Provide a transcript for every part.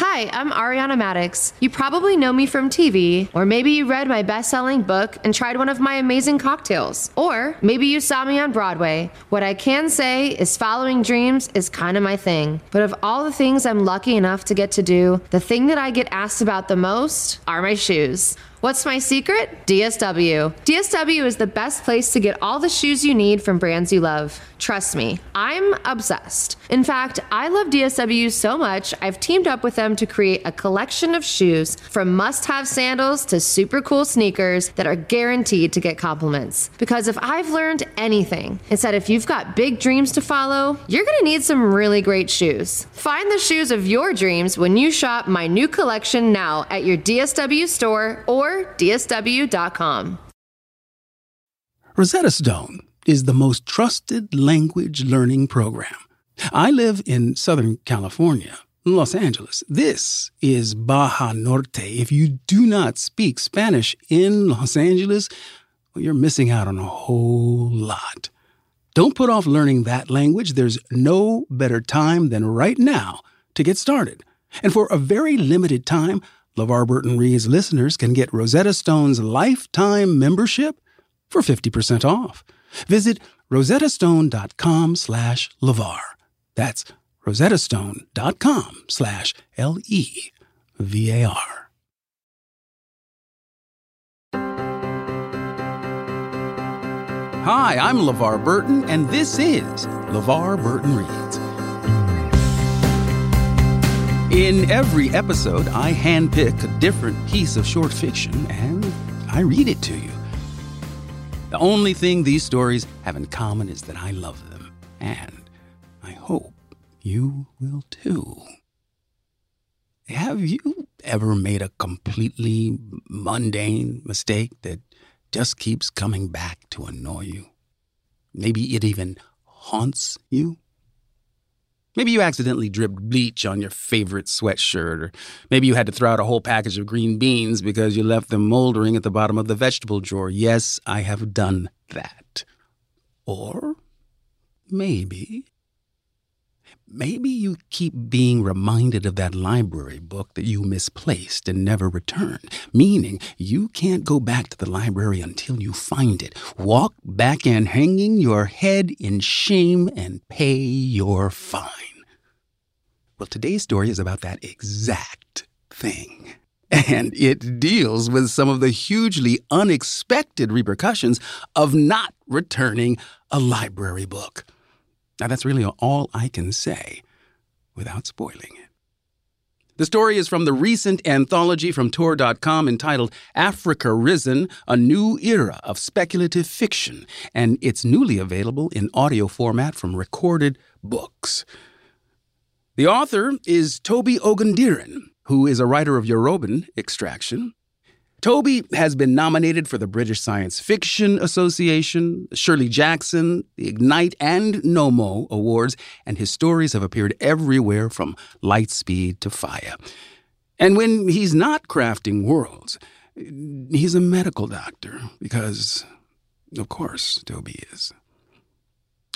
Hi, I'm Ariana Madix. You probably know me from TV, or maybe you read my best selling book and tried one of my amazing cocktails. Or maybe you saw me on Broadway. What I can say is following dreams is kind of my thing. But of all the things I'm lucky enough to get to do, the thing that I get asked about the most are my shoes. What's my secret? DSW. DSW is the best place to get all the shoes you need from brands you love. Trust me, I'm obsessed. In fact, I love DSW so much, I've teamed up with them to create a collection of shoes from must have sandals to super cool sneakers that are guaranteed to get compliments. Because if I've learned anything, it's that if you've got big dreams to follow, you're gonna need some really great shoes. Find the shoes of your dreams when you shop my new collection now at your DSW store or dsw.com. Rosetta Stone is the most trusted language learning program. I live in Southern California, Los Angeles. This is Baja Norte. If you do not speak Spanish in Los Angeles, well, you're missing out on a whole lot. Don't put off learning that language. There's no better time than right now to get started. And for a very limited time, LeVar Burton Reads listeners can get Rosetta Stone's lifetime membership for 50% off. Visit rosettastone.com slash LeVar. That's rosettastone.com slash L-E-V-A-R. Hi, I'm LeVar Burton, and this is LeVar Burton Reads. In every episode, I handpick a different piece of short fiction and I read it to you. The only thing these stories have in common is that I love them, and I hope you will too. Have you ever made a completely mundane mistake that just keeps coming back to annoy you? Maybe it even haunts you? Maybe you accidentally dripped bleach on your favorite sweatshirt, or maybe you had to throw out a whole package of green beans because you left them moldering at the bottom of the vegetable drawer. Yes, I have done that. Or maybe Maybe you keep being reminded of that library book that you misplaced and never returned, meaning you can't go back to the library until you find it. Walk back in hanging your head in shame and pay your fine. Well, today's story is about that exact thing. And it deals with some of the hugely unexpected repercussions of not returning a library book. Now, that's really all I can say without spoiling it. The story is from the recent anthology from Tor.com entitled Africa Risen A New Era of Speculative Fiction, and it's newly available in audio format from recorded books. The author is Tobi Ogundiran, who is a writer of Yoruban extraction. Tobi has been nominated for the British Science Fiction Association, Shirley Jackson, the Ignyte, and Nommo Awards, and his stories have appeared everywhere from Lightspeed to FIYAH. And when he's not crafting worlds, he's a medical doctor, because, of course, Tobi is.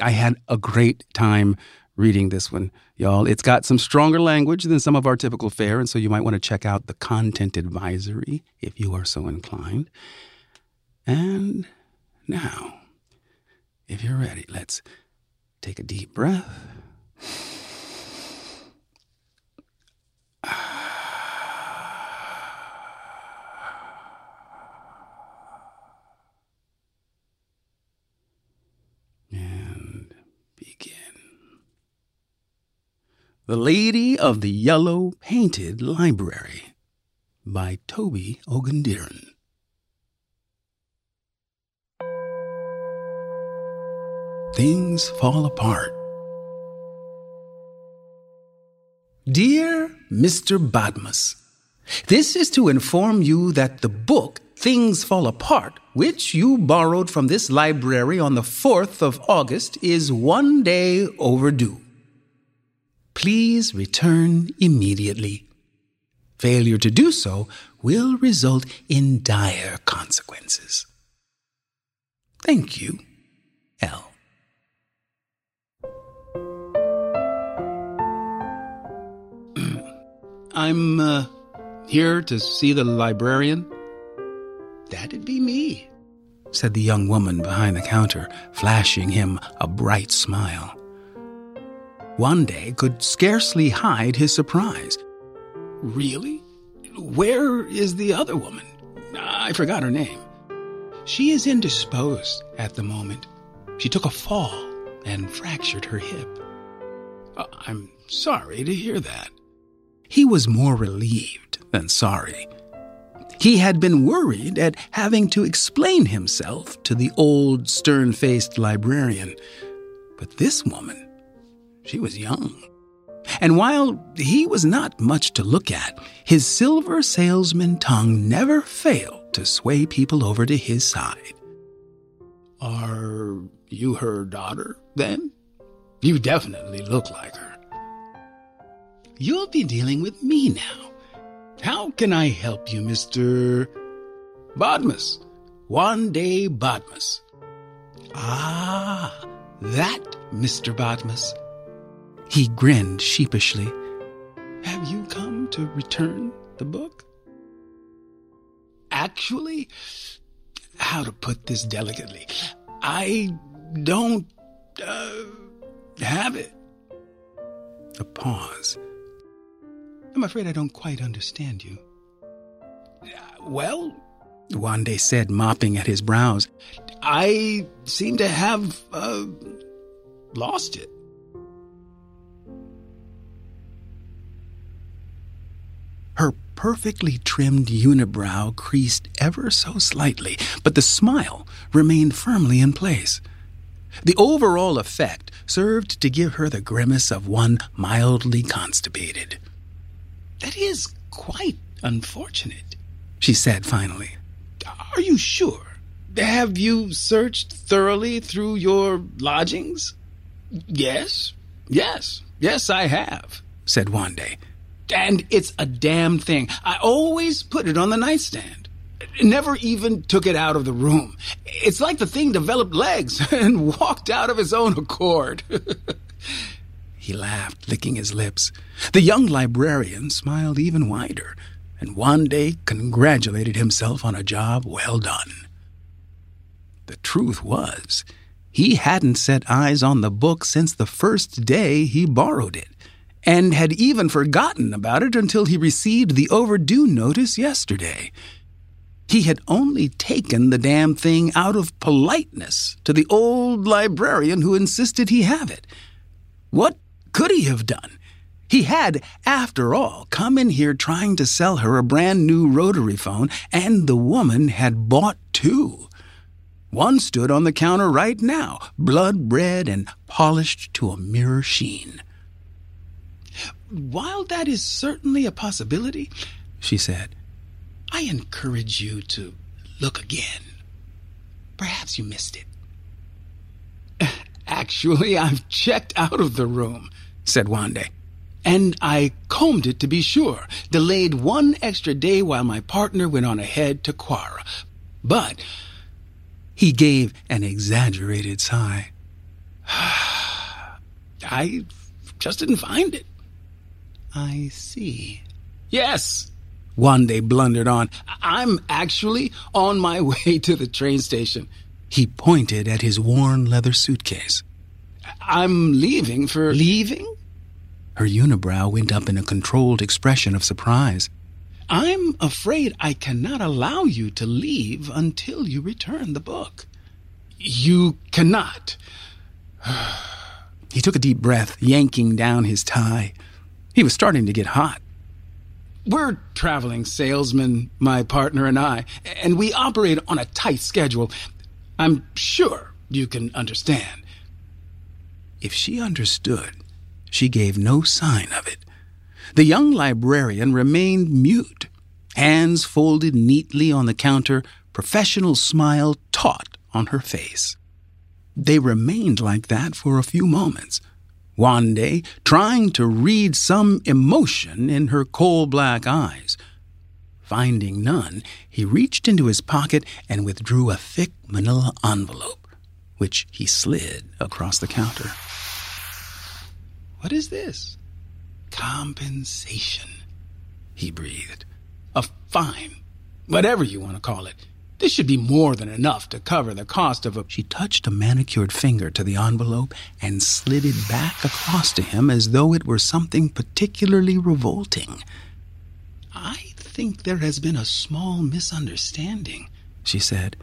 I had a great time reading this one, y'all. It's got some stronger language than some of our typical fare, and so you might want to check out the content advisory if you are so inclined. And now, if you're ready, let's take a deep breath. Ah. The Lady of the Yellow Painted Library by Tobi Ogundiran. Things Fall Apart. Dear Mr. Badmus, this is to inform you that the book Things Fall Apart, which you borrowed from this library on the 4th of August, is one day overdue. Please return immediately. Failure to do so will result in dire consequences. Thank you, L. I'm, uh, here to see the librarian? That'd be me, said the young woman behind the counter, flashing him a bright smile. Wande could scarcely hide his surprise. Really? Where is the other woman? I forgot her name. She is indisposed at the moment. She took a fall and fractured her hip. Uh, I'm sorry to hear that. He was more relieved than sorry. He had been worried at having to explain himself to the old, stern faced librarian. But this woman, she was young. And while he was not much to look at, his silver salesman tongue never failed to sway people over to his side. Are you her daughter, then? You definitely look like her. You'll be dealing with me now. How can I help you, Mr. Bodmus? Wande Bodmus. Ah, that Mr. Bodmus. He grinned sheepishly. Have you come to return the book? Actually, how to put this delicately, I don't uh, have it. A pause. I'm afraid I don't quite understand you. Well, Wande said, mopping at his brows, I seem to have uh, lost it. Her perfectly trimmed unibrow creased ever so slightly, but the smile remained firmly in place. The overall effect served to give her the grimace of one mildly constipated. That is quite unfortunate, she said finally. Are you sure? Have you searched thoroughly through your lodgings? Yes, yes, yes, I have, said Wande. And it's a damn thing. I always put it on the nightstand. Never even took it out of the room. It's like the thing developed legs and walked out of its own accord. he laughed, licking his lips. The young librarian smiled even wider, and Wande congratulated himself on a job well done. The truth was, he hadn't set eyes on the book since the first day he borrowed it and had even forgotten about it until he received the overdue notice yesterday. He had only taken the damn thing out of politeness to the old librarian who insisted he have it. What could he have done? He had, after all, come in here trying to sell her a brand new rotary phone, and the woman had bought two. One stood on the counter right now, blood red and polished to a mirror sheen. While that is certainly a possibility, she said, I encourage you to look again. Perhaps you missed it. Actually, I've checked out of the room, said Wande. And I combed it to be sure, delayed one extra day while my partner went on ahead to Kwara. But he gave an exaggerated sigh. I just didn't find it. I see. Yes, Wande blundered on. I'm actually on my way to the train station. He pointed at his worn leather suitcase. I'm leaving for. Leaving? Her unibrow went up in a controlled expression of surprise. I'm afraid I cannot allow you to leave until you return the book. You cannot. he took a deep breath, yanking down his tie. He was starting to get hot. We're traveling salesmen, my partner and I, and we operate on a tight schedule. I'm sure you can understand. If she understood, she gave no sign of it. The young librarian remained mute, hands folded neatly on the counter, professional smile taut on her face. They remained like that for a few moments Wande trying to read some emotion in her coal black eyes. Finding none, he reached into his pocket and withdrew a thick manila envelope, which he slid across the counter. What is this? Compensation. he breathed. A fine. Whatever you want to call it. This should be more than enough to cover the cost of a. She touched a manicured finger to the envelope and slid it back across to him as though it were something particularly revolting. I think there has been a small misunderstanding, she said,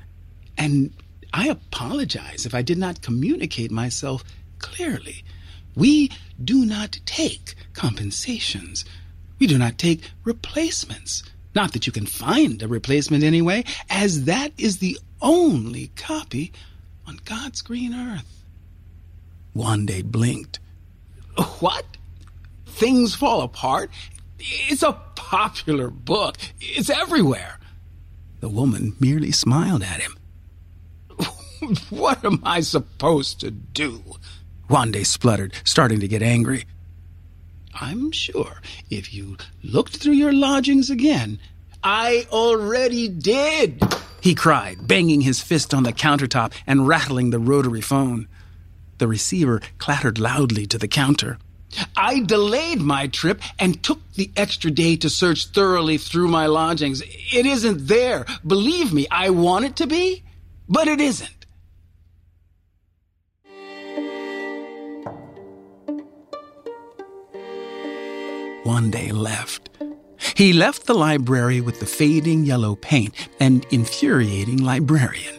and I apologize if I did not communicate myself clearly. We do not take compensations. We do not take replacements. Not that you can find a replacement anyway, as that is the only copy on God's green earth. Wande blinked. What? Things fall apart? It's a popular book. It's everywhere. The woman merely smiled at him. what am I supposed to do? Wande spluttered, starting to get angry. I'm sure if you looked through your lodgings again, I already did, he cried, banging his fist on the countertop and rattling the rotary phone. The receiver clattered loudly to the counter. I delayed my trip and took the extra day to search thoroughly through my lodgings. It isn't there. Believe me, I want it to be, but it isn't. Wande left. He left the library with the fading yellow paint and infuriating librarian.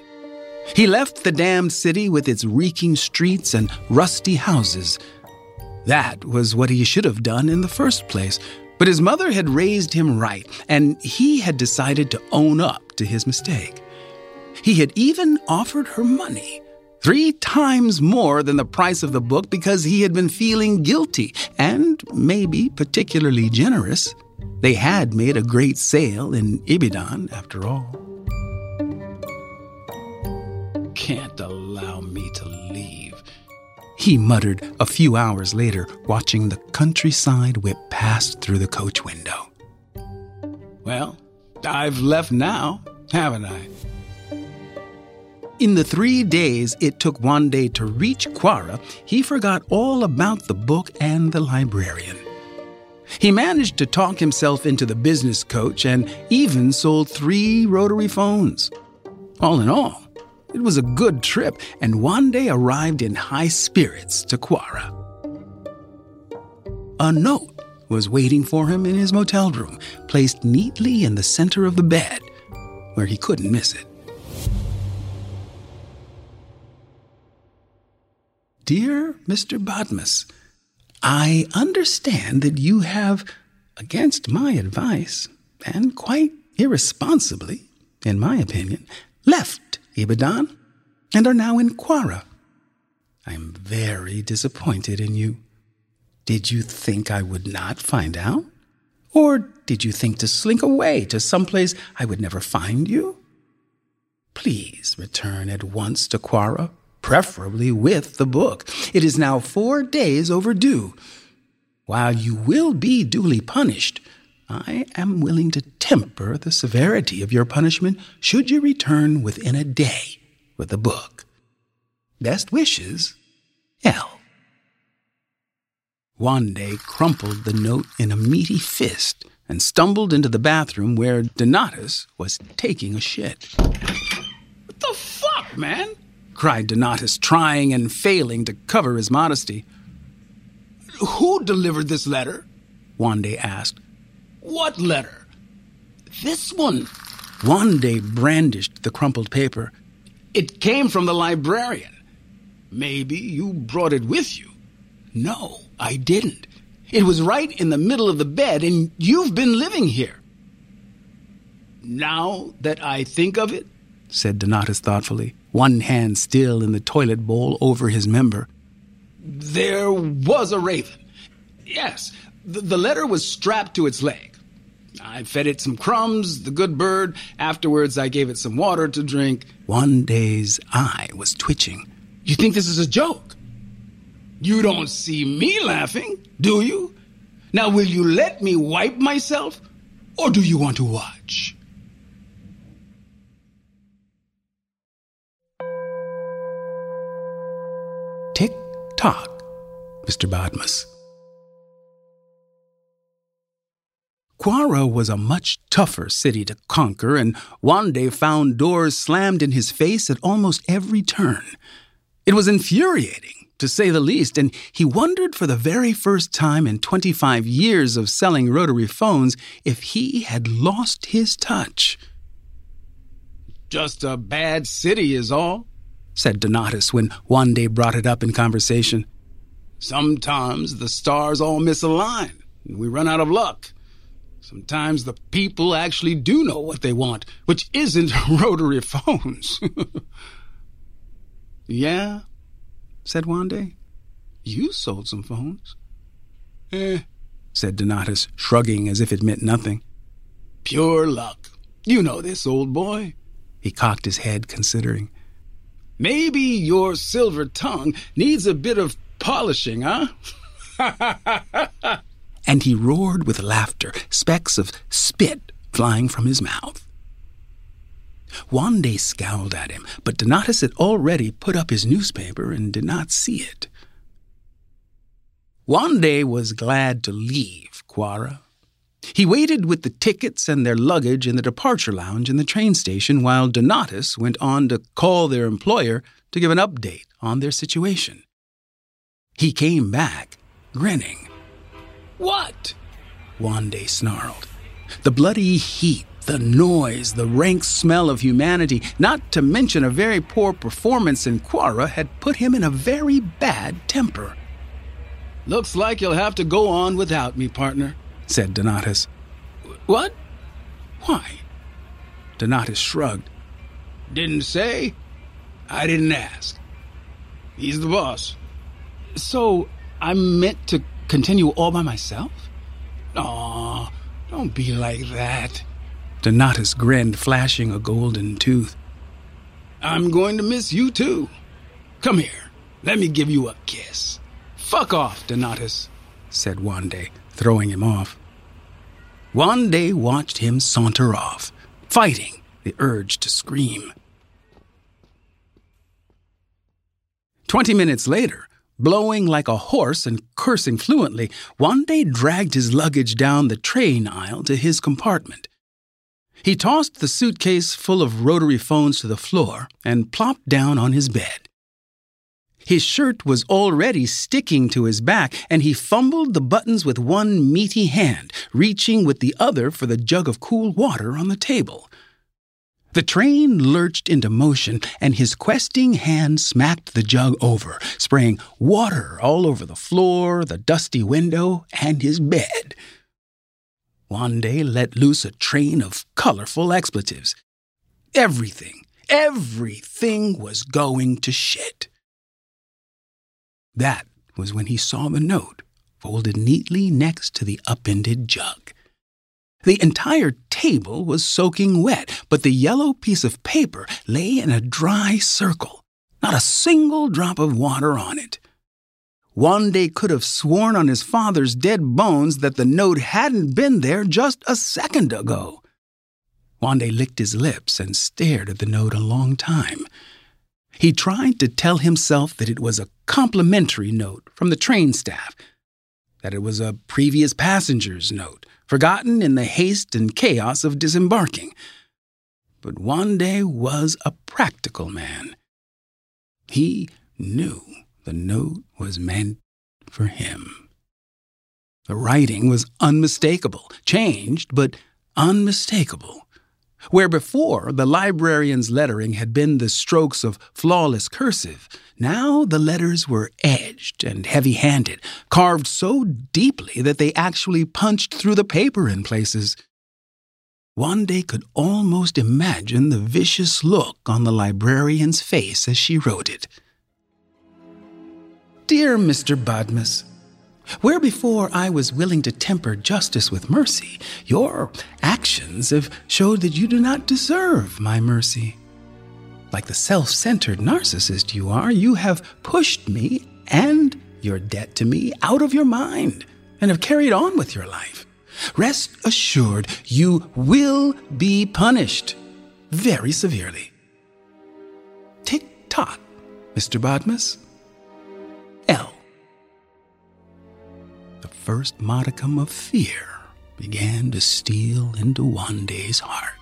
He left the damned city with its reeking streets and rusty houses. That was what he should have done in the first place, but his mother had raised him right, and he had decided to own up to his mistake. He had even offered her money three times more than the price of the book because he had been feeling guilty and maybe particularly generous. They had made a great sale in Ibadan, after all. Can't allow me to leave, he muttered a few hours later, watching the countryside whip past through the coach window. Well, I've left now, haven't I? In the three days it took Wande to reach Kwara, he forgot all about the book and the librarian. He managed to talk himself into the business coach and even sold three rotary phones. All in all, it was a good trip, and Wande arrived in high spirits to Kwara. A note was waiting for him in his motel room, placed neatly in the center of the bed, where he couldn't miss it. Dear Mr. Badmus, I understand that you have, against my advice, and quite irresponsibly, in my opinion, left Ibadan and are now in Kwara. I am very disappointed in you. Did you think I would not find out? Or did you think to slink away to some place I would never find you? Please return at once to Kwara preferably with the book. It is now four days overdue. While you will be duly punished, I am willing to temper the severity of your punishment should you return within a day with the book. Best wishes, L. Wande crumpled the note in a meaty fist and stumbled into the bathroom where Donatus was taking a shit. What the fuck, man? Cried Donatus, trying and failing to cover his modesty. Who delivered this letter? Wande asked. What letter? This one. Wande brandished the crumpled paper. It came from the librarian. Maybe you brought it with you. No, I didn't. It was right in the middle of the bed, and you've been living here. Now that I think of it, said Donatus thoughtfully, one hand still in the toilet bowl over his member. There was a raven. Yes, the, the letter was strapped to its leg. I fed it some crumbs, the good bird. Afterwards, I gave it some water to drink. Wande's eye was twitching. You think this is a joke? You don't see me laughing, do you? Now, will you let me wipe myself, or do you want to watch? Tock, Mr. Badmus. Kwara was a much tougher city to conquer, and Wande found doors slammed in his face at almost every turn. It was infuriating, to say the least, and he wondered for the very first time in 25 years of selling rotary phones if he had lost his touch. Just a bad city is all, said Donatus when Wande brought it up in conversation. Sometimes the stars all misalign, and we run out of luck. Sometimes the people actually do know what they want, which isn't rotary phones. yeah, said Wande. You sold some phones. Eh, said Donatus, shrugging as if it meant nothing. Pure luck. You know this, old boy. He cocked his head, considering. Maybe your silver tongue needs a bit of polishing, huh? and he roared with laughter, specks of spit flying from his mouth. Wande scowled at him, but Donatus had already put up his newspaper and did not see it. Wande was glad to leave Kwara. He waited with the tickets and their luggage in the departure lounge in the train station while Donatus went on to call their employer to give an update on their situation. He came back, grinning. What? Wande snarled. The bloody heat, the noise, the rank smell of humanity, not to mention a very poor performance in Kwara, had put him in a very bad temper. Looks like you'll have to go on without me, partner, said Donatus. What? Why? Donatus shrugged. Didn't say. I didn't ask. He's the boss. So I'm meant to continue all by myself? Aw, don't be like that. Donatus grinned, flashing a golden tooth. I'm going to miss you too. Come here, let me give you a kiss. Fuck off, Donatus, said Wande, throwing him off. Wande watched him saunter off, fighting the urge to scream. Twenty minutes later, Blowing like a horse and cursing fluently, Wande dragged his luggage down the train aisle to his compartment. He tossed the suitcase full of rotary phones to the floor and plopped down on his bed. His shirt was already sticking to his back, and he fumbled the buttons with one meaty hand, reaching with the other for the jug of cool water on the table. The train lurched into motion, and his questing hand smacked the jug over, spraying water all over the floor, the dusty window, and his bed. Wande let loose a train of colorful expletives. Everything, everything was going to shit. That was when he saw the note folded neatly next to the upended jug. The entire table was soaking wet, but the yellow piece of paper lay in a dry circle, not a single drop of water on it. Wande could have sworn on his father's dead bones that the note hadn't been there just a second ago. Wande licked his lips and stared at the note a long time. He tried to tell himself that it was a complimentary note from the train staff, that it was a previous passenger's note, forgotten in the haste and chaos of disembarking. But Wande was a practical man. He knew the note was meant for him. The writing was unmistakable, changed, but unmistakable. Where before the librarian's lettering had been the strokes of flawless cursive, now the letters were edged and heavy handed, carved so deeply that they actually punched through the paper in places. Wande could almost imagine the vicious look on the librarian's face as she wrote it. Dear Mr. Badmus, where before I was willing to temper justice with mercy, your actions have showed that you do not deserve my mercy. Like the self centered narcissist you are, you have pushed me and your debt to me out of your mind and have carried on with your life. Rest assured, you will be punished very severely. Tick tock, Mr. Badmus. L first modicum of fear began to steal into Wande's heart.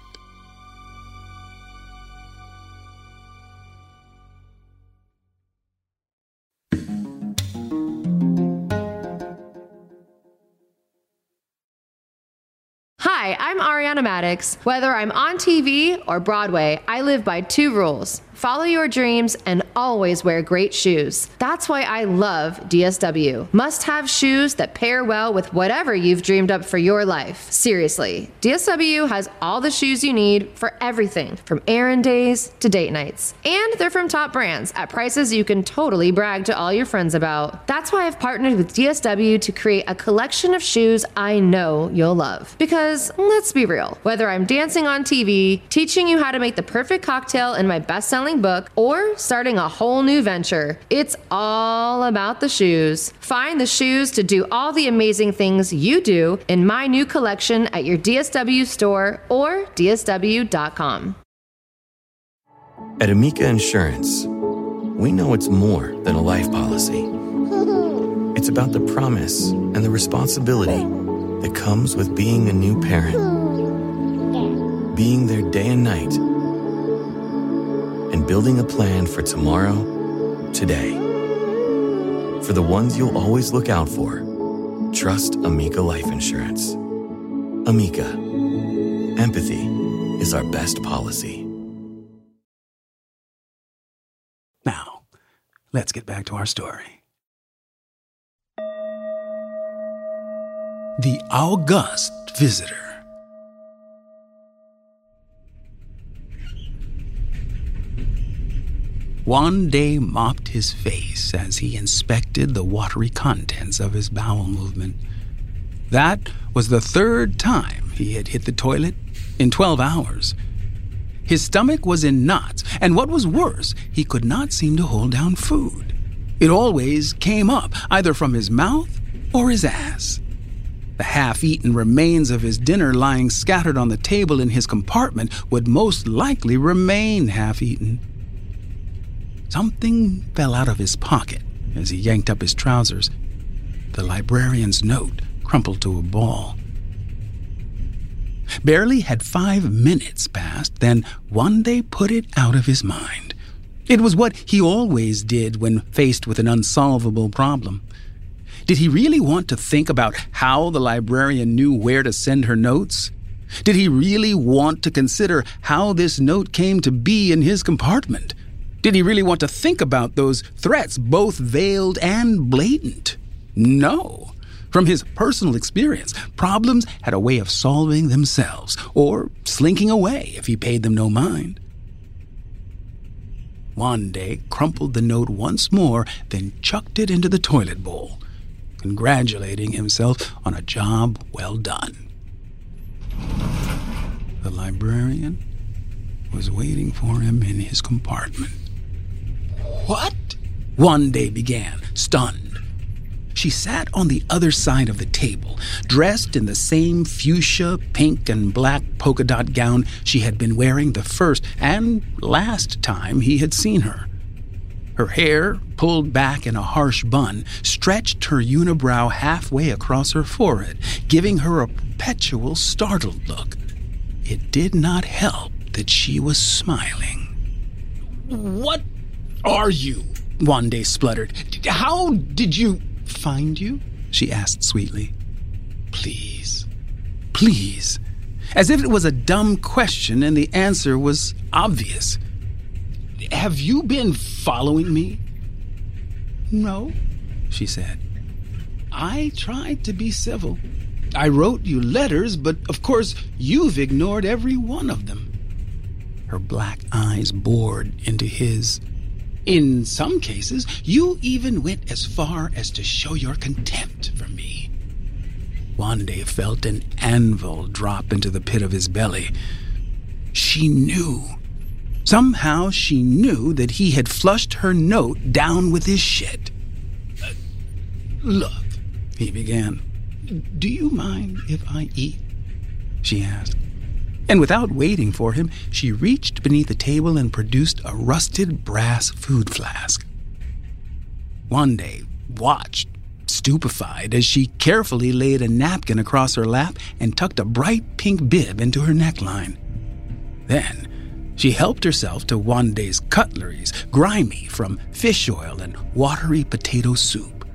I'm Ariana Madix. Whether I'm on TV or Broadway, I live by two rules follow your dreams and always wear great shoes. That's why I love DSW. Must have shoes that pair well with whatever you've dreamed up for your life. Seriously, DSW has all the shoes you need for everything from errand days to date nights. And they're from top brands at prices you can totally brag to all your friends about. That's why I've partnered with DSW to create a collection of shoes I know you'll love. Because let's be real, whether I'm dancing on TV, teaching you how to make the perfect cocktail in my best selling book, or starting a whole new venture. It's all about the shoes. Find the shoes to do all the amazing things you do in my new collection at your DSW store or DSW.com. At Amica Insurance, we know it's more than a life policy. It's about the promise and the responsibility that comes with being a new parent, being there day and night and building a plan for tomorrow, today. For the ones you'll always look out for, trust Amica Life Insurance. Amica, empathy is our best policy. Now, let's get back to our story. The August Visitor. Wande mopped his face as he inspected the watery contents of his bowel movement. That was the third time he had hit the toilet in 12 hours. His stomach was in knots, and what was worse, he could not seem to hold down food. It always came up, either from his mouth or his ass. The half eaten remains of his dinner lying scattered on the table in his compartment would most likely remain half eaten. Something fell out of his pocket as he yanked up his trousers. The librarian's note crumpled to a ball. Barely had five minutes passed, then day put it out of his mind. It was what he always did when faced with an unsolvable problem. Did he really want to think about how the librarian knew where to send her notes? Did he really want to consider how this note came to be in his compartment? Did he really want to think about those threats, both veiled and blatant? No. From his personal experience, problems had a way of solving themselves, or slinking away if he paid them no mind. Wande crumpled the note once more, then chucked it into the toilet bowl, congratulating himself on a job well done. The librarian was waiting for him in his compartment. What? Wande began, stunned. She sat on the other side of the table, dressed in the same fuchsia, pink, and black polka dot gown she had been wearing the first and last time he had seen her. Her hair, pulled back in a harsh bun, stretched her unibrow halfway across her forehead, giving her a perpetual startled look. It did not help that she was smiling. What are you? Wande spluttered. How did you find you? She asked sweetly. Please, please. As if it was a dumb question and the answer was obvious. Have you been following me? No, she said. I tried to be civil. I wrote you letters, but of course you've ignored every one of them. Her black eyes bored into his. In some cases, you even went as far as to show your contempt for me. Wande felt an anvil drop into the pit of his belly. She knew. Somehow she knew that he had flushed her note down with his shit. Uh, look, he began. Do you mind if I eat? She asked and without waiting for him, she reached beneath the table and produced a rusted brass food flask. Wande watched, stupefied as she carefully laid a napkin across her lap and tucked a bright pink bib into her neckline. Then, she helped herself to Wande's cutleries, grimy from fish oil and watery potato soup.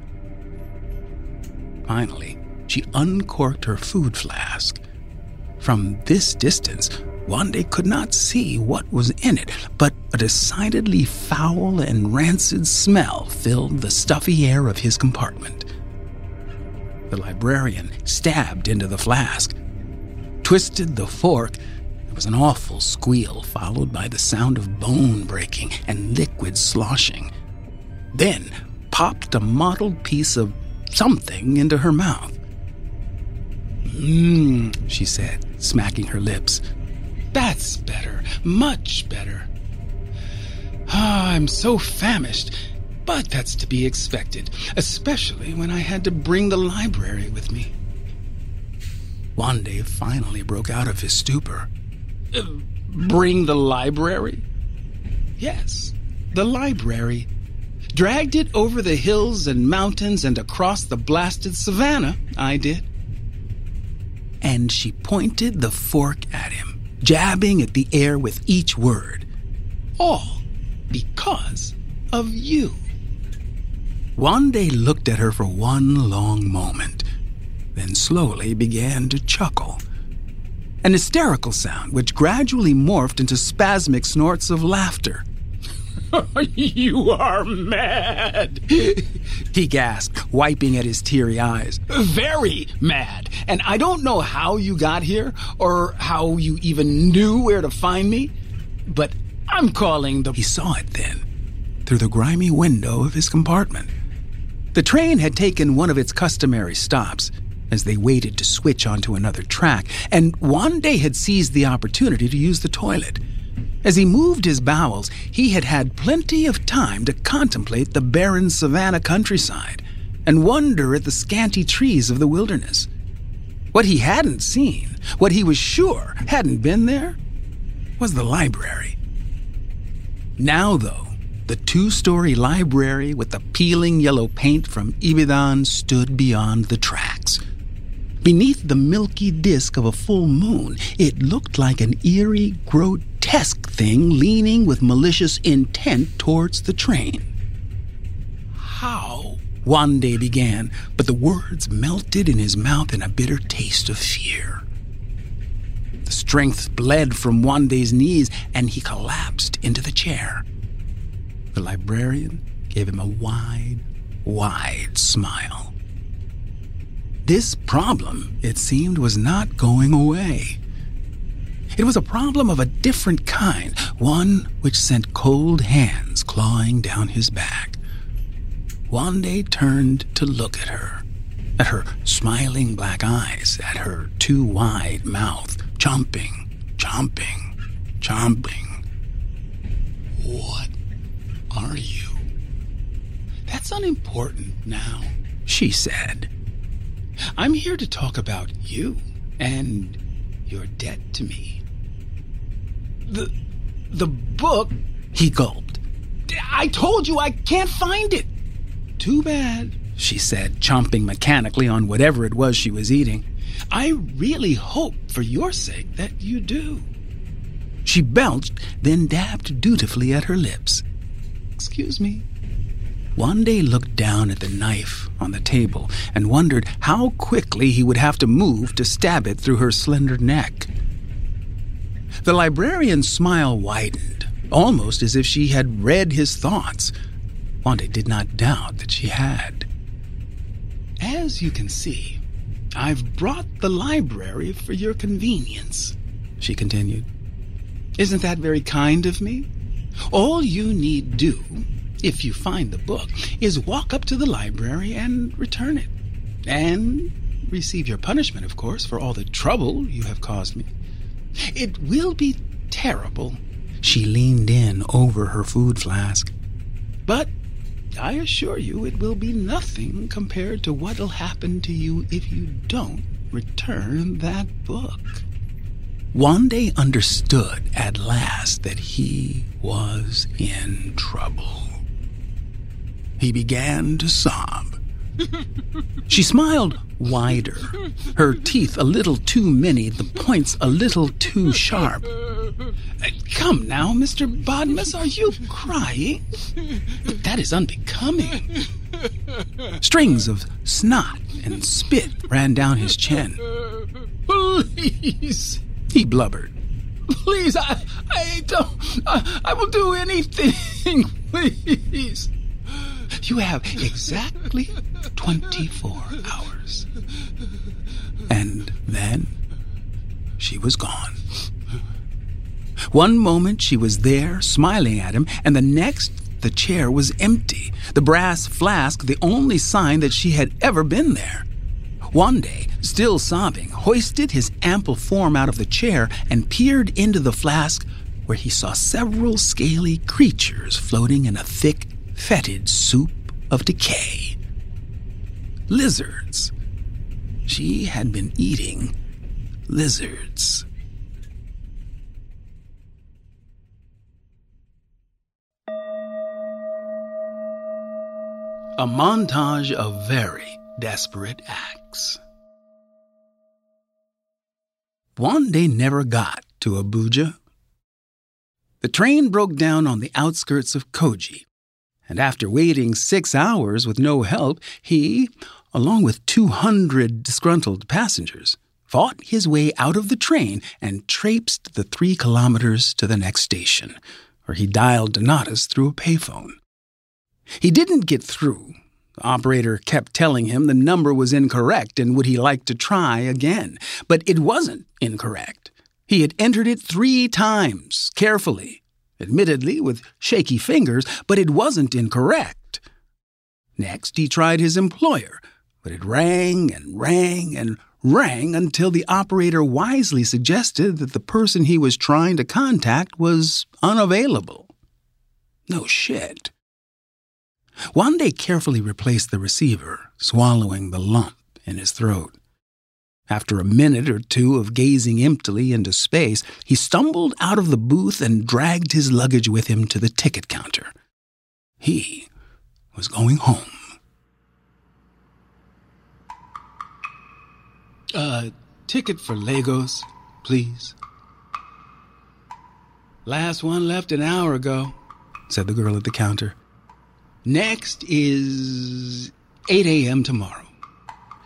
Finally, she uncorked her food flask. From this distance, Wande could not see what was in it, but a decidedly foul and rancid smell filled the stuffy air of his compartment. The librarian stabbed into the flask, twisted the fork. There was an awful squeal, followed by the sound of bone breaking and liquid sloshing. Then popped a mottled piece of something into her mouth. Mmm, she said, smacking her lips. That's better, much better. Ah, I'm so famished, but that's to be expected, especially when I had to bring the library with me. Wande finally broke out of his stupor. Uh, bring the library? Yes, the library. Dragged it over the hills and mountains and across the blasted savannah, I did. And she pointed the fork at him jabbing at the air with each word. All because of you. Wande looked at her for one long moment, then slowly began to chuckle. An hysterical sound which gradually morphed into spasmic snorts of laughter. you are mad, he gasped, wiping at his teary eyes. Very mad. And I don't know how you got here or how you even knew where to find me, but I'm calling the. He saw it then, through the grimy window of his compartment. The train had taken one of its customary stops as they waited to switch onto another track, and Wande had seized the opportunity to use the toilet. As he moved his bowels, he had had plenty of time to contemplate the barren savanna countryside and wonder at the scanty trees of the wilderness. What he hadn't seen, what he was sure hadn't been there, was the library. Now, though, the two story library with the peeling yellow paint from Ibadan stood beyond the tracks. Beneath the milky disk of a full moon, it looked like an eerie, grotesque thing leaning with malicious intent towards the train. How? Wande began, but the words melted in his mouth in a bitter taste of fear. The strength bled from Wande's knees, and he collapsed into the chair. The librarian gave him a wide, wide smile. This problem, it seemed, was not going away. It was a problem of a different kind, one which sent cold hands clawing down his back. Wande turned to look at her, at her smiling black eyes, at her too wide mouth, chomping, chomping, chomping. What are you? That's unimportant now, she said. I'm here to talk about you and your debt to me. The the book, he gulped. I told you I can't find it. Too bad, she said, chomping mechanically on whatever it was she was eating. I really hope for your sake that you do. She belched, then dabbed dutifully at her lips. Excuse me, Wande looked down at the knife on the table and wondered how quickly he would have to move to stab it through her slender neck. The librarian's smile widened, almost as if she had read his thoughts. Wande did not doubt that she had. As you can see, I've brought the library for your convenience, she continued. Isn't that very kind of me? All you need do if you find the book, is walk up to the library and return it. And receive your punishment, of course, for all the trouble you have caused me. It will be terrible. She leaned in over her food flask. But I assure you it will be nothing compared to what'll happen to you if you don't return that book. Wande understood at last that he was in trouble. He began to sob, She smiled wider, her teeth a little too many, the points a little too sharp. Come now, Mr. Bodmus, are you crying? That is unbecoming. Strings of snot and spit ran down his chin. Please, He blubbered. please, I, I don't, I, I will do anything, please. You have exactly 24 hours. And then she was gone. One moment she was there, smiling at him, and the next the chair was empty, the brass flask the only sign that she had ever been there. Wande, still sobbing, hoisted his ample form out of the chair and peered into the flask where he saw several scaly creatures floating in a thick, fetid soup of decay. Lizards. She had been eating lizards. A montage of very desperate acts. Wande never got to Abuja. The train broke down on the outskirts of Kogi, and after waiting six hours with no help, he, along with 200 disgruntled passengers, fought his way out of the train and traipsed the three kilometers to the next station, where he dialed Donatus through a payphone. He didn't get through. The operator kept telling him the number was incorrect and would he like to try again. But it wasn't incorrect. He had entered it three times, carefully, admittedly with shaky fingers, but it wasn't incorrect. Next, he tried his employer, but it rang and rang and rang until the operator wisely suggested that the person he was trying to contact was unavailable. No shit. Wande carefully replaced the receiver, swallowing the lump in his throat. After a minute or two of gazing emptily into space, he stumbled out of the booth and dragged his luggage with him to the ticket counter. He was going home. Uh, ticket for Lagos, please. Last one left an hour ago, said the girl at the counter. Next is 8 a.m. tomorrow.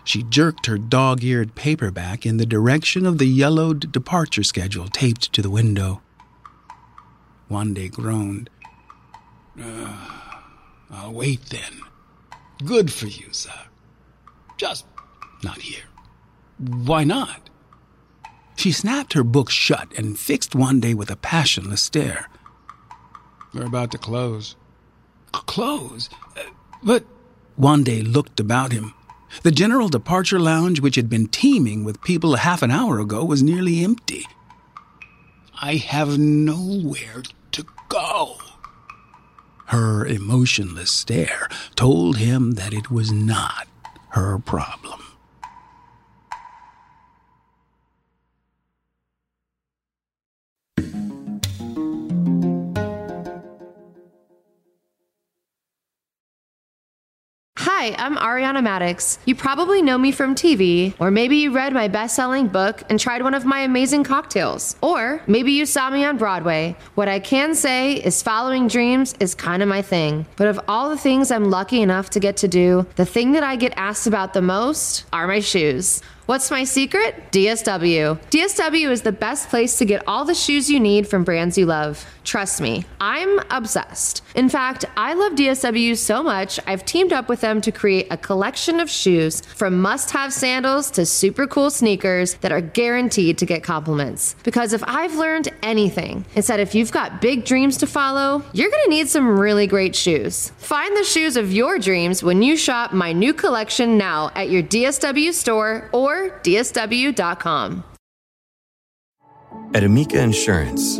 She jerked her dog eared paperback in the direction of the yellowed departure schedule taped to the window. Wande groaned. Uh, I'll wait then. Good for you, sir. Just not here. Why not? She snapped her book shut and fixed Wande with a passionless stare. We're about to close. Close? Uh, But Wande looked about him. The general departure lounge, which had been teeming with people a half an hour ago, was nearly empty. I have nowhere to go. Her emotionless stare told him that it was not her problem. Hi, I'm Ariana Madix. You probably know me from TV, or maybe you read my best selling book and tried one of my amazing cocktails, or maybe you saw me on Broadway. What I can say is following dreams is kind of my thing. But of all the things I'm lucky enough to get to do, the thing that I get asked about the most are my shoes. What's my secret? DSW. DSW is the best place to get all the shoes you need from brands you love. Trust me, I'm obsessed. In fact, I love DSW so much, I've teamed up with them to create a collection of shoes from must have sandals to super cool sneakers that are guaranteed to get compliments. Because if I've learned anything, it's that if you've got big dreams to follow, you're gonna need some really great shoes. Find the shoes of your dreams when you shop my new collection now at your DSW store or DSW.com. At Amica Insurance,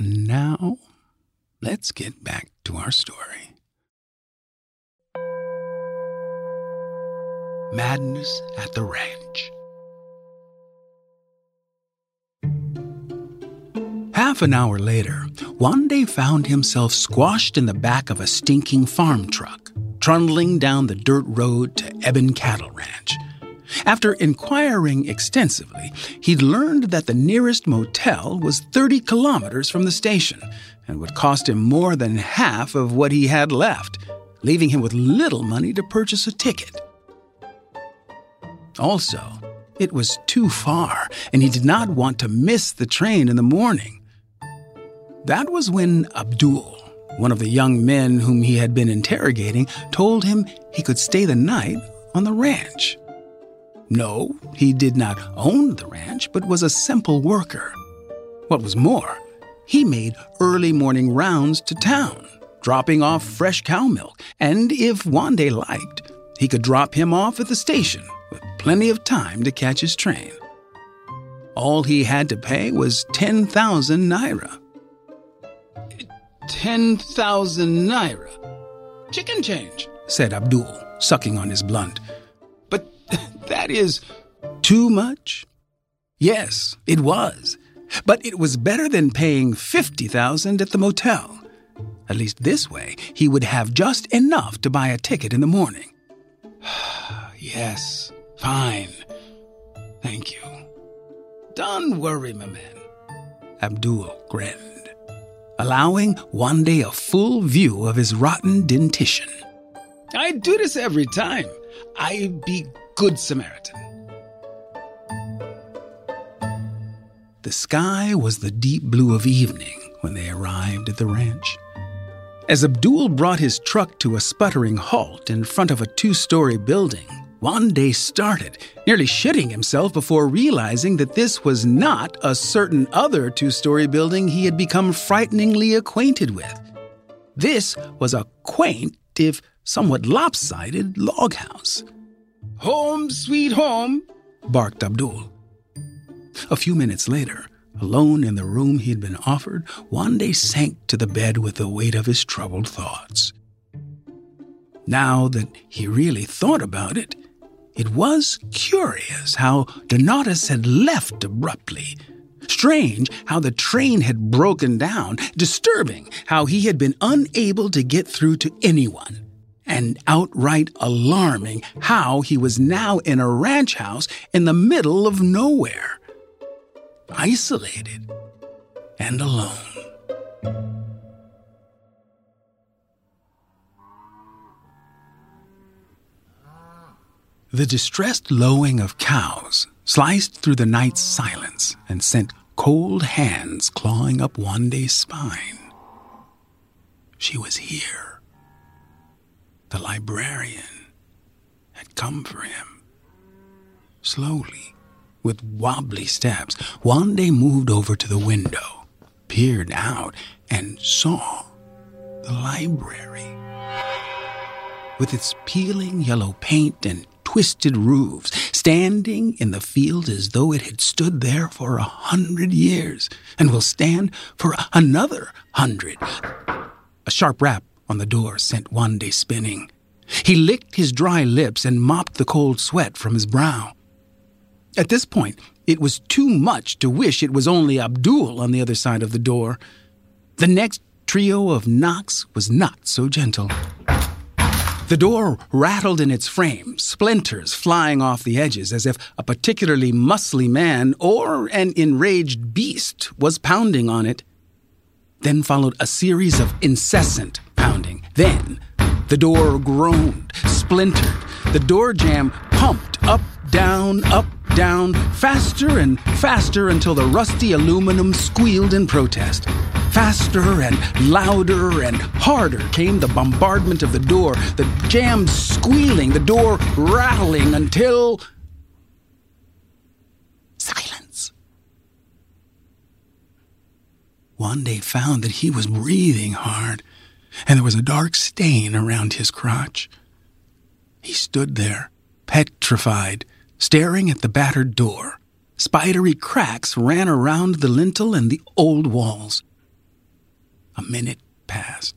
And now, let's get back to our story. Madness at the Ranch. Half an hour later, Wande found himself squashed in the back of a stinking farm truck, trundling down the dirt road to Eben Cattle Ranch. After inquiring extensively, he'd learned that the nearest motel was 30 kilometers from the station and would cost him more than half of what he had left, leaving him with little money to purchase a ticket. Also, it was too far, and he did not want to miss the train in the morning. That was when Abdul, one of the young men whom he had been interrogating, told him he could stay the night on the ranch. No, he did not own the ranch, but was a simple worker. What was more, he made early morning rounds to town, dropping off fresh cow milk, and if Wande liked, he could drop him off at the station with plenty of time to catch his train. All he had to pay was 10,000 naira. 10,000 naira. Chicken change, said Abdul, sucking on his blunt. That is too much? Yes, it was. But it was better than paying 50,000 at the motel. At least this way, he would have just enough to buy a ticket in the morning. yes, fine. Thank you. Don't worry, my man. Abdul grinned, allowing Wande a full view of his rotten dentition. I do this every time. I be Good Samaritan. The sky was the deep blue of evening when they arrived at the ranch. As Abdul brought his truck to a sputtering halt in front of a two story building, Wande started, nearly shitting himself before realizing that this was not a certain other two story building he had become frighteningly acquainted with. This was a quaint, if somewhat lopsided, log house. Home, sweet home, barked Abdul. A few minutes later, alone in the room he'd been offered, Wande sank to the bed with the weight of his troubled thoughts. Now that he really thought about it, it was curious how Donatus had left abruptly. Strange how the train had broken down, disturbing how he had been unable to get through to anyone and outright alarming how he was now in a ranch house in the middle of nowhere, isolated and alone. The distressed lowing of cows sliced through the night's silence and sent cold hands clawing up Wande's spine. She was here the librarian had come for him. Slowly, with wobbly steps, Wande moved over to the window, peered out, and saw the library. With its peeling yellow paint and twisted roofs, standing in the field as though it had stood there for a hundred years and will stand for another hundred. A sharp rap on the door sent Wande spinning. He licked his dry lips and mopped the cold sweat from his brow. At this point, it was too much to wish it was only Abdul on the other side of the door. The next trio of knocks was not so gentle. The door rattled in its frame, splinters flying off the edges as if a particularly muscly man or an enraged beast was pounding on it. Then followed a series of incessant pounding. Then the door groaned, splintered. The door jamb pumped up, down, up, down, faster and faster until the rusty aluminum squealed in protest. Faster and louder and harder came the bombardment of the door, the jamb squealing, the door rattling until. Silence. Wande found that he was breathing hard and there was a dark stain around his crotch. He stood there, petrified, staring at the battered door. Spidery cracks ran around the lintel and the old walls. A minute passed,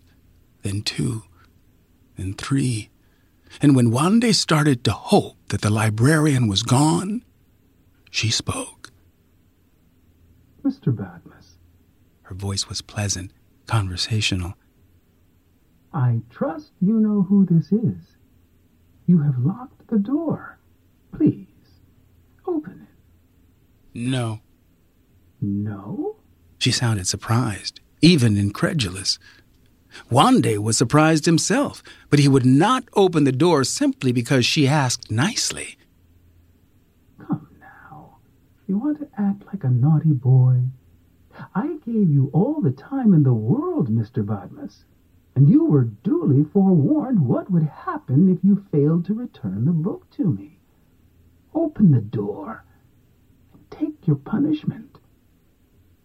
then two, then three. And when Wande started to hope that the librarian was gone, she spoke. Mr. Badmus. Her voice was pleasant, conversational. I trust you know who this is. You have locked the door. Please, open it. No. No? She sounded surprised, even incredulous. Wande was surprised himself, but he would not open the door simply because she asked nicely. Come now. You want to act like a naughty boy? I gave you all the time in the world, Mr. Badmus, and you were duly forewarned what would happen if you failed to return the book to me. Open the door and take your punishment.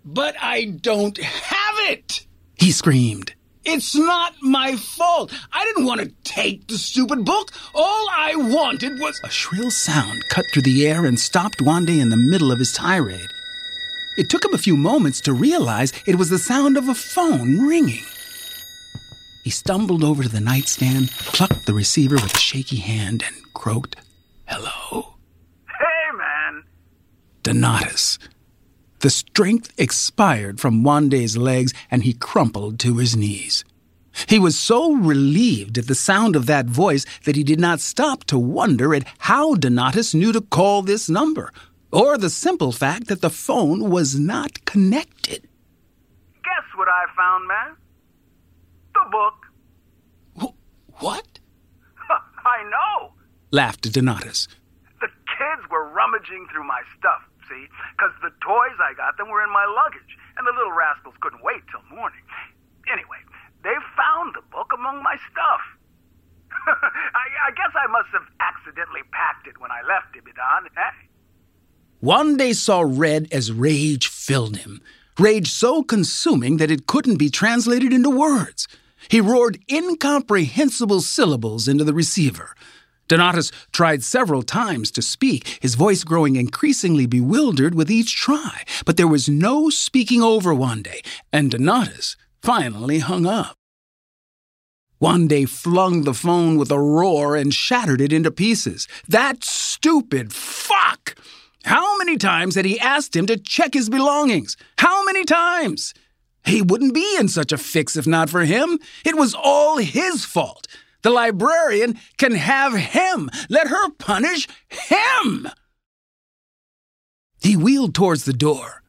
But I don't have it! He screamed. It's not my fault. I didn't want to take the stupid book. All I wanted was. A shrill sound cut through the air and stopped Wande in the middle of his tirade. It took him a few moments to realize it was the sound of a phone ringing. He stumbled over to the nightstand, plucked the receiver with a shaky hand, and croaked, Hello. Hey, man. Donatus. The strength expired from Wande's legs, and he crumpled to his knees. He was so relieved at the sound of that voice that he did not stop to wonder at how Donatus knew to call this number, or the simple fact that the phone was not connected. Guess what I found, man? Book. Wh- what? I know. laughed Donatus. The kids were rummaging through my stuff, see? Because the toys I got them were in my luggage, and the little rascals couldn't wait till morning. Anyway, they found the book among my stuff. I, I guess I must have accidentally packed it when I left Ibadan, eh? Wande saw red as rage filled him, rage so consuming that it couldn't be translated into words. He roared incomprehensible syllables into the receiver. Donatus tried several times to speak, his voice growing increasingly bewildered with each try, but there was no speaking over Wande, and Donatus finally hung up. Wande flung the phone with a roar and shattered it into pieces. That stupid fuck! How many times had he asked him to check his belongings? How many times? He wouldn't be in such a fix if not for him. It was all his fault. The librarian can have him. Let her punish him. He wheeled towards the door.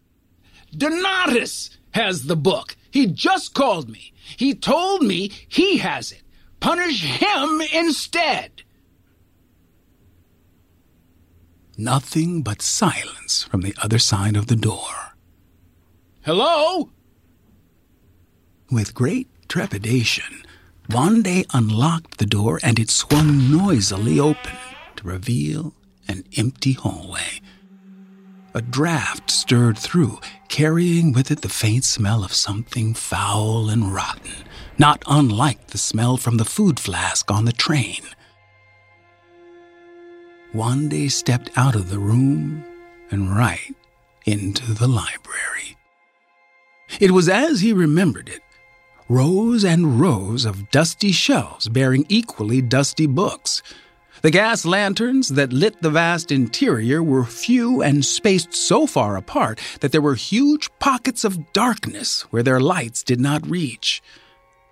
Donatus has the book. He just called me. He told me he has it. Punish him instead. Nothing but silence from the other side of the door. Hello? With great trepidation, Wande unlocked the door and it swung noisily open to reveal an empty hallway. A draft stirred through, carrying with it the faint smell of something foul and rotten, not unlike the smell from the food flask on the train. Wande stepped out of the room and right into the library. It was as he remembered it rows and rows of dusty shelves bearing equally dusty books. The gas lanterns that lit the vast interior were few and spaced so far apart that there were huge pockets of darkness where their lights did not reach.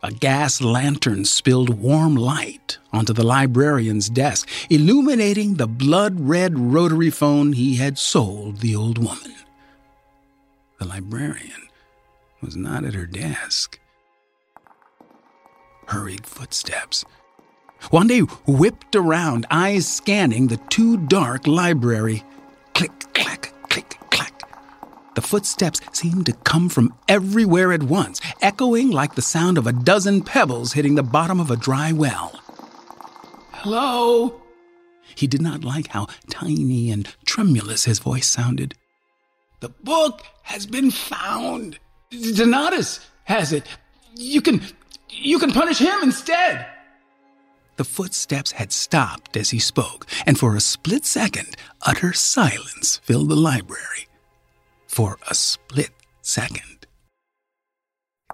A gas lantern spilled warm light onto the librarian's desk, illuminating the blood red rotary phone he had sold the old woman. The librarian was not at her desk. Hurried footsteps. Wande whipped around, eyes scanning the too dark library. Click, clack, click, clack. The footsteps seemed to come from everywhere at once, echoing like the sound of a dozen pebbles hitting the bottom of a dry well. Hello? He did not like how tiny and tremulous his voice sounded. The book has been found. Donatus has it. You can you can punish him instead. The footsteps had stopped as he spoke, and for a split second, utter silence filled the library. For a split second.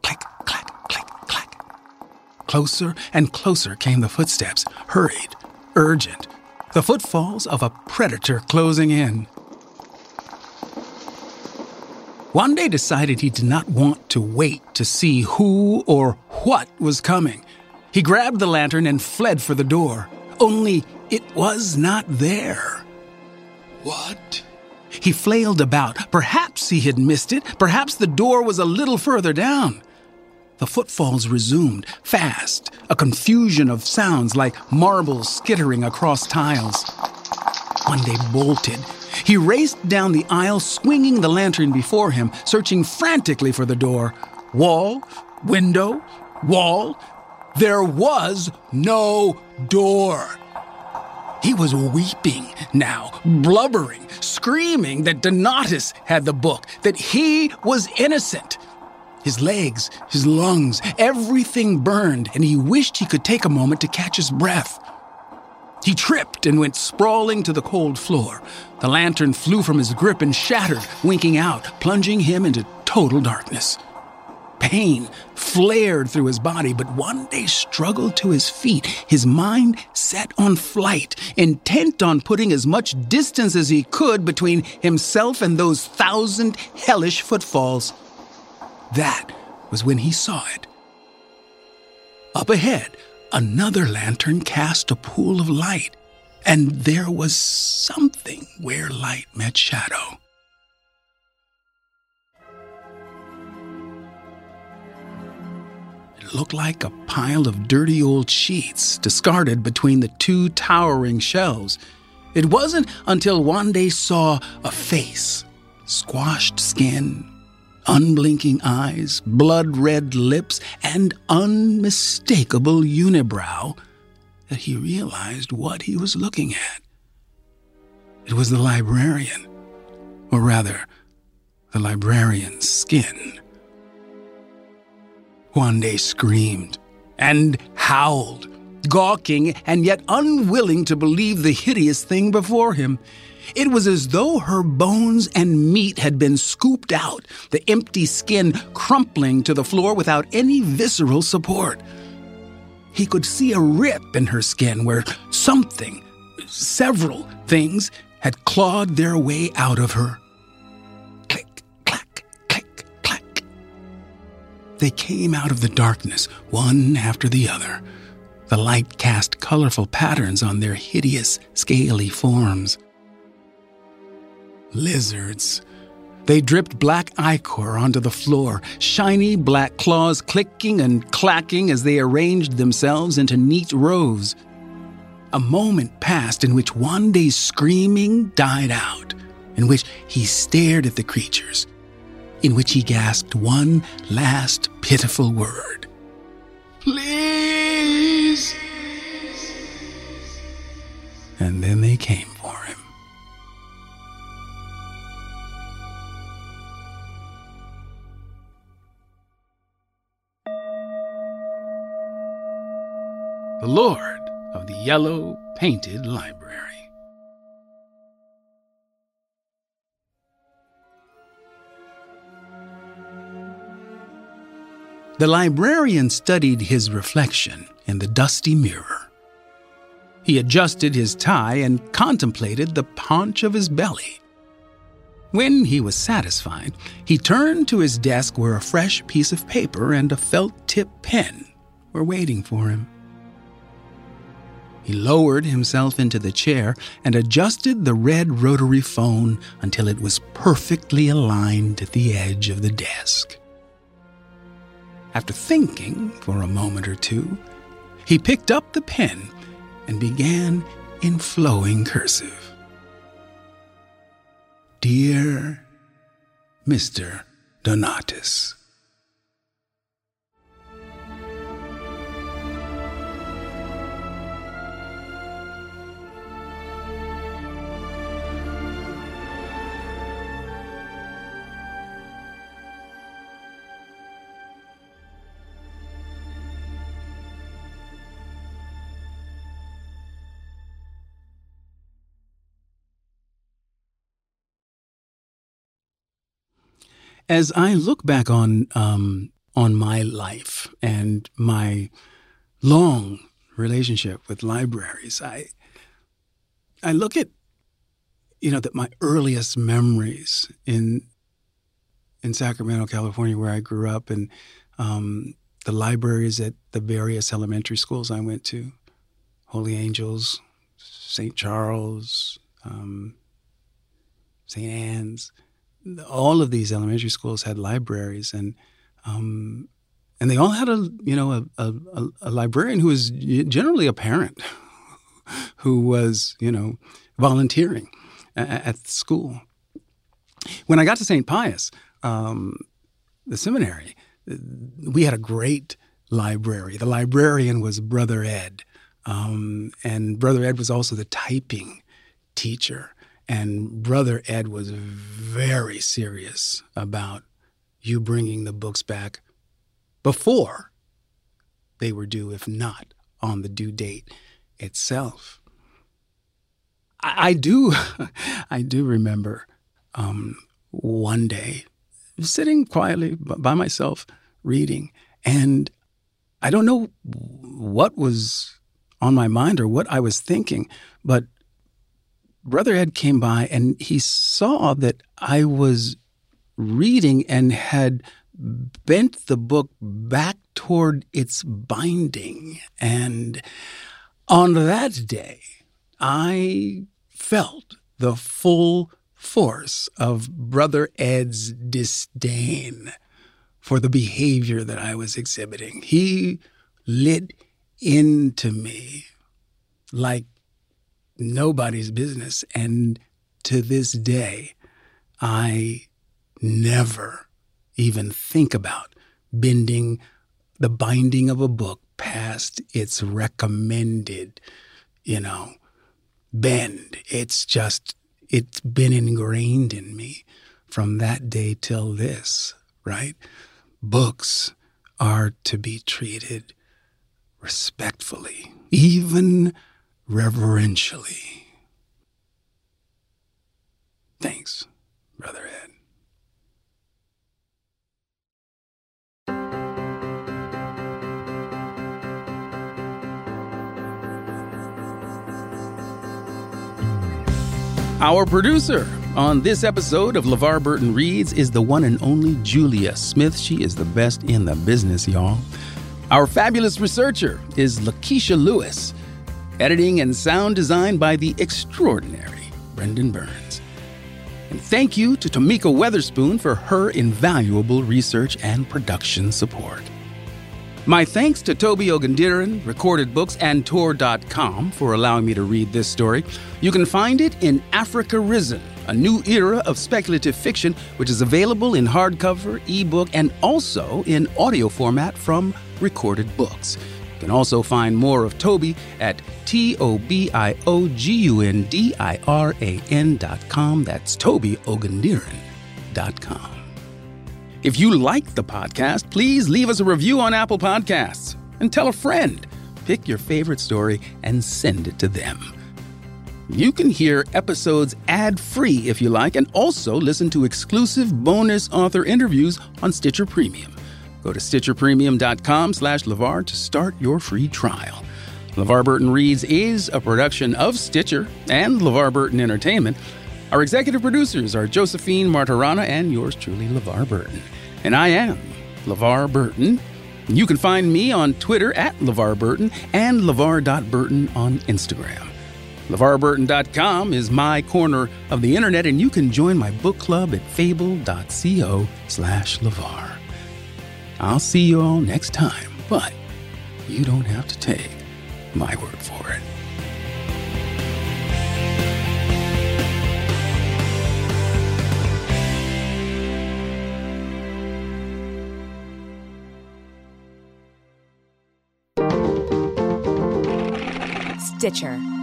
Click, clack, click, clack. Closer and closer came the footsteps, hurried, urgent, the footfalls of a predator closing in. Wande decided he did not want to wait to see who or what was coming. He grabbed the lantern and fled for the door. Only it was not there. What? He flailed about. Perhaps he had missed it. Perhaps the door was a little further down. The footfalls resumed, fast, a confusion of sounds like marbles skittering across tiles. Wande bolted. He raced down the aisle, swinging the lantern before him, searching frantically for the door. Wall, window, wall, there was no door. He was weeping now, blubbering, screaming that Donatus had the book, that he was innocent. His legs, his lungs, everything burned, and he wished he could take a moment to catch his breath. He tripped and went sprawling to the cold floor. The lantern flew from his grip and shattered, winking out, plunging him into total darkness. Pain flared through his body, but Wande struggled to his feet, his mind set on flight, intent on putting as much distance as he could between himself and those thousand hellish footfalls. That was when he saw it. Up ahead, another lantern cast a pool of light, and there was something where light met shadow. It looked like a pile of dirty old sheets discarded between the two towering shelves. It wasn't until Wande saw a face, squashed skin, unblinking eyes, blood red lips, and unmistakable unibrow that he realized what he was looking at. It was the librarian, or rather, the librarian's skin. Wande screamed and howled, gawking and yet unwilling to believe the hideous thing before him. It was as though her bones and meat had been scooped out, the empty skin crumpling to the floor without any visceral support. He could see a rip in her skin where something, several things, had clawed their way out of her. Click, clack, click, clack. They came out of the darkness, one after the other. The light cast colorful patterns on their hideous, scaly forms lizards. They dripped black ichor onto the floor, shiny black claws clicking and clacking as they arranged themselves into neat rows. A moment passed in which Wande's screaming died out, in which he stared at the creatures, in which he gasped one last pitiful word Please! And then they came for him. The Lord of the Yellow Painted Library. The librarian studied his reflection in the dusty mirror. He adjusted his tie and contemplated the paunch of his belly. When he was satisfied, he turned to his desk where a fresh piece of paper and a felt tip pen were waiting for him. He lowered himself into the chair and adjusted the red rotary phone until it was perfectly aligned at the edge of the desk. After thinking for a moment or two, he picked up the pen and began in flowing cursive. Dear Mr. Donatus, As I look back on um, on my life and my long relationship with libraries, I I look at you know that my earliest memories in in Sacramento, California, where I grew up, and um, the libraries at the various elementary schools I went to, Holy Angels, St. Charles, um, St. Anne's, all of these elementary schools had libraries, and um, and they all had a you know a, a, a librarian who was generally a parent who was you know volunteering at, the school. When I got to St. Pius, um, the seminary, we had a great library. The librarian was Brother Ed, um, and Brother Ed was also the typing teacher. And Brother Ed was very serious about you bringing the books back before they were due, if not on the due date itself. I, I do, I do remember um, one day sitting quietly by myself reading, and I don't know what was on my mind or what I was thinking, but Brother Ed came by and he saw that I was reading and had bent the book back toward its binding. And on that day, I felt the full force of Brother Ed's disdain for the behavior that I was exhibiting. He lit into me like nobody's business. And to this day, I never even think about bending the binding of a book past its recommended, you know, bend. It's just, it's been ingrained in me from that day till this, right? Books are to be treated respectfully, even reverentially. Thanks, Brother Ed. Our producer on this episode of LeVar Burton Reads is the one and only Julia Smith. She is the best in the business, y'all. Our fabulous researcher is Lakeisha Lewis. Editing and sound design by the extraordinary Brendan Burns. And thank you to Tamika Weatherspoon for her invaluable research and production support. My thanks to Tobi Ogundiran, Recorded Books, and Tor.com for allowing me to read this story. You can find it in Africa Risen, a new era of speculative fiction, which is available in hardcover, ebook, and also in audio format from Recorded Books. You can also find more of Tobi at T O B I O G U N D I R A N dot com. That's dot com. If you like the podcast, please leave us a review on Apple Podcasts and tell a friend. Pick your favorite story and send it to them. You can hear episodes ad free if you like, and also listen to exclusive bonus author interviews on Stitcher Premium. Go to StitcherPremium.com slash LeVar to start your free trial. LeVar Burton Reads is a production of Stitcher and LeVar Burton Entertainment. Our executive producers are Josephine Martirana and yours truly, LeVar Burton. And I am LeVar Burton. You can find me on Twitter at LeVar Burton and LeVar.Burton on Instagram. LeVarBurton.com is my corner of the internet, and you can join my book club at fable.co slash LeVar. I'll see you all next time, but you don't have to take my word for it. Stitcher.